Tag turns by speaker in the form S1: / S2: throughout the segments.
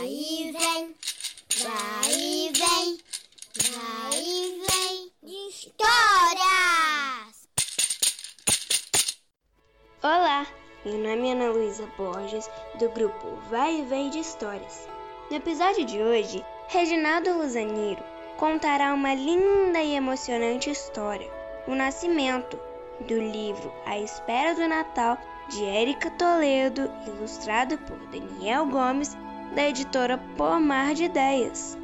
S1: E vem, e vem, e vem histórias.
S2: Olá, meu nome é Ana Luísa Borges, do grupo Vai e Vem de Histórias. No episódio de hoje, Reginaldo Luzaniro contará uma linda e emocionante história, o nascimento, do livro A Espera do Natal, de Érica Toledo, ilustrado por Daniel Gomes, da editora Pomar de Ideias.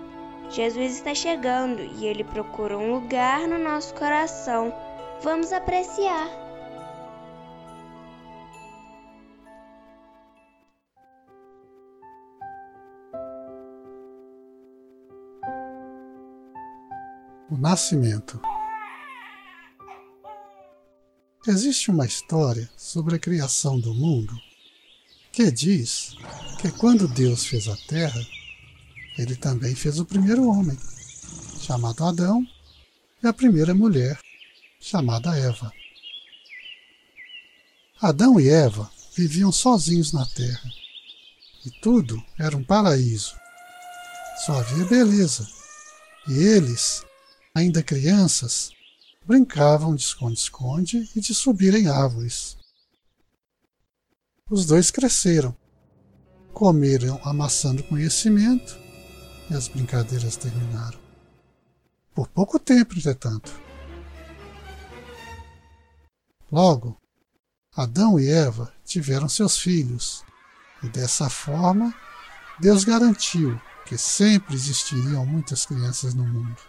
S2: Jesus está chegando e ele procura um lugar no nosso coração. Vamos apreciar.
S3: O Nascimento Existe uma história sobre a criação do mundo que diz que quando Deus fez a terra, ele também fez o primeiro homem, chamado Adão, e a primeira mulher, chamada Eva. Adão e Eva viviam sozinhos na terra e tudo era um paraíso. Só havia beleza e eles, ainda crianças, brincavam de esconde-esconde e de subir em árvores. Os dois cresceram, comeram a maçã do conhecimento e as brincadeiras terminaram. Por pouco tempo, entretanto. Logo, Adão e Eva tiveram seus filhos, e dessa forma, Deus garantiu que sempre existiriam muitas crianças no mundo.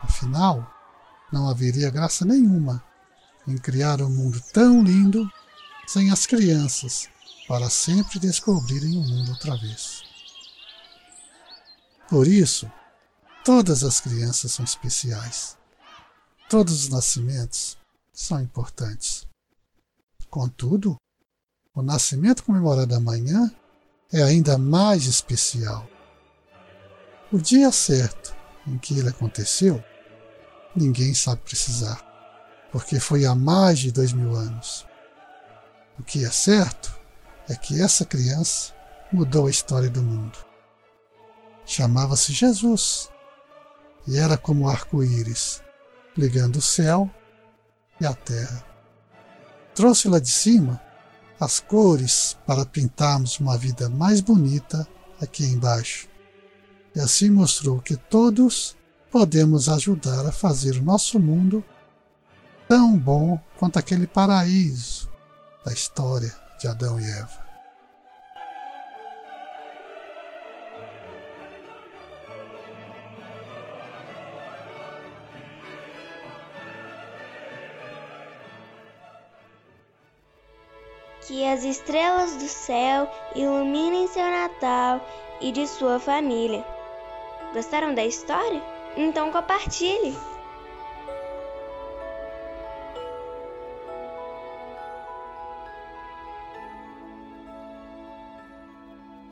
S3: Afinal, não haveria graça nenhuma em criar um mundo tão lindo sem as crianças para sempre descobrirem o mundo outra vez. Por isso, todas as crianças são especiais. Todos os nascimentos são importantes. Contudo, o nascimento comemorado amanhã é ainda mais especial. O dia certo em que ele aconteceu ninguém sabe precisar, porque foi há mais de dois mil anos. O que é certo é que essa criança mudou a história do mundo. Chamava-se Jesus e era como arco-íris, ligando o céu e a terra. Trouxe lá de cima as cores para pintarmos uma vida mais bonita aqui embaixo. E assim mostrou que todos podemos ajudar a fazer o nosso mundo tão bom quanto aquele paraíso da história de Adão e Eva.
S2: Que as estrelas do céu iluminem seu Natal e de sua família. Gostaram da história? Então compartilhe!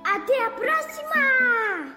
S1: Até a próxima!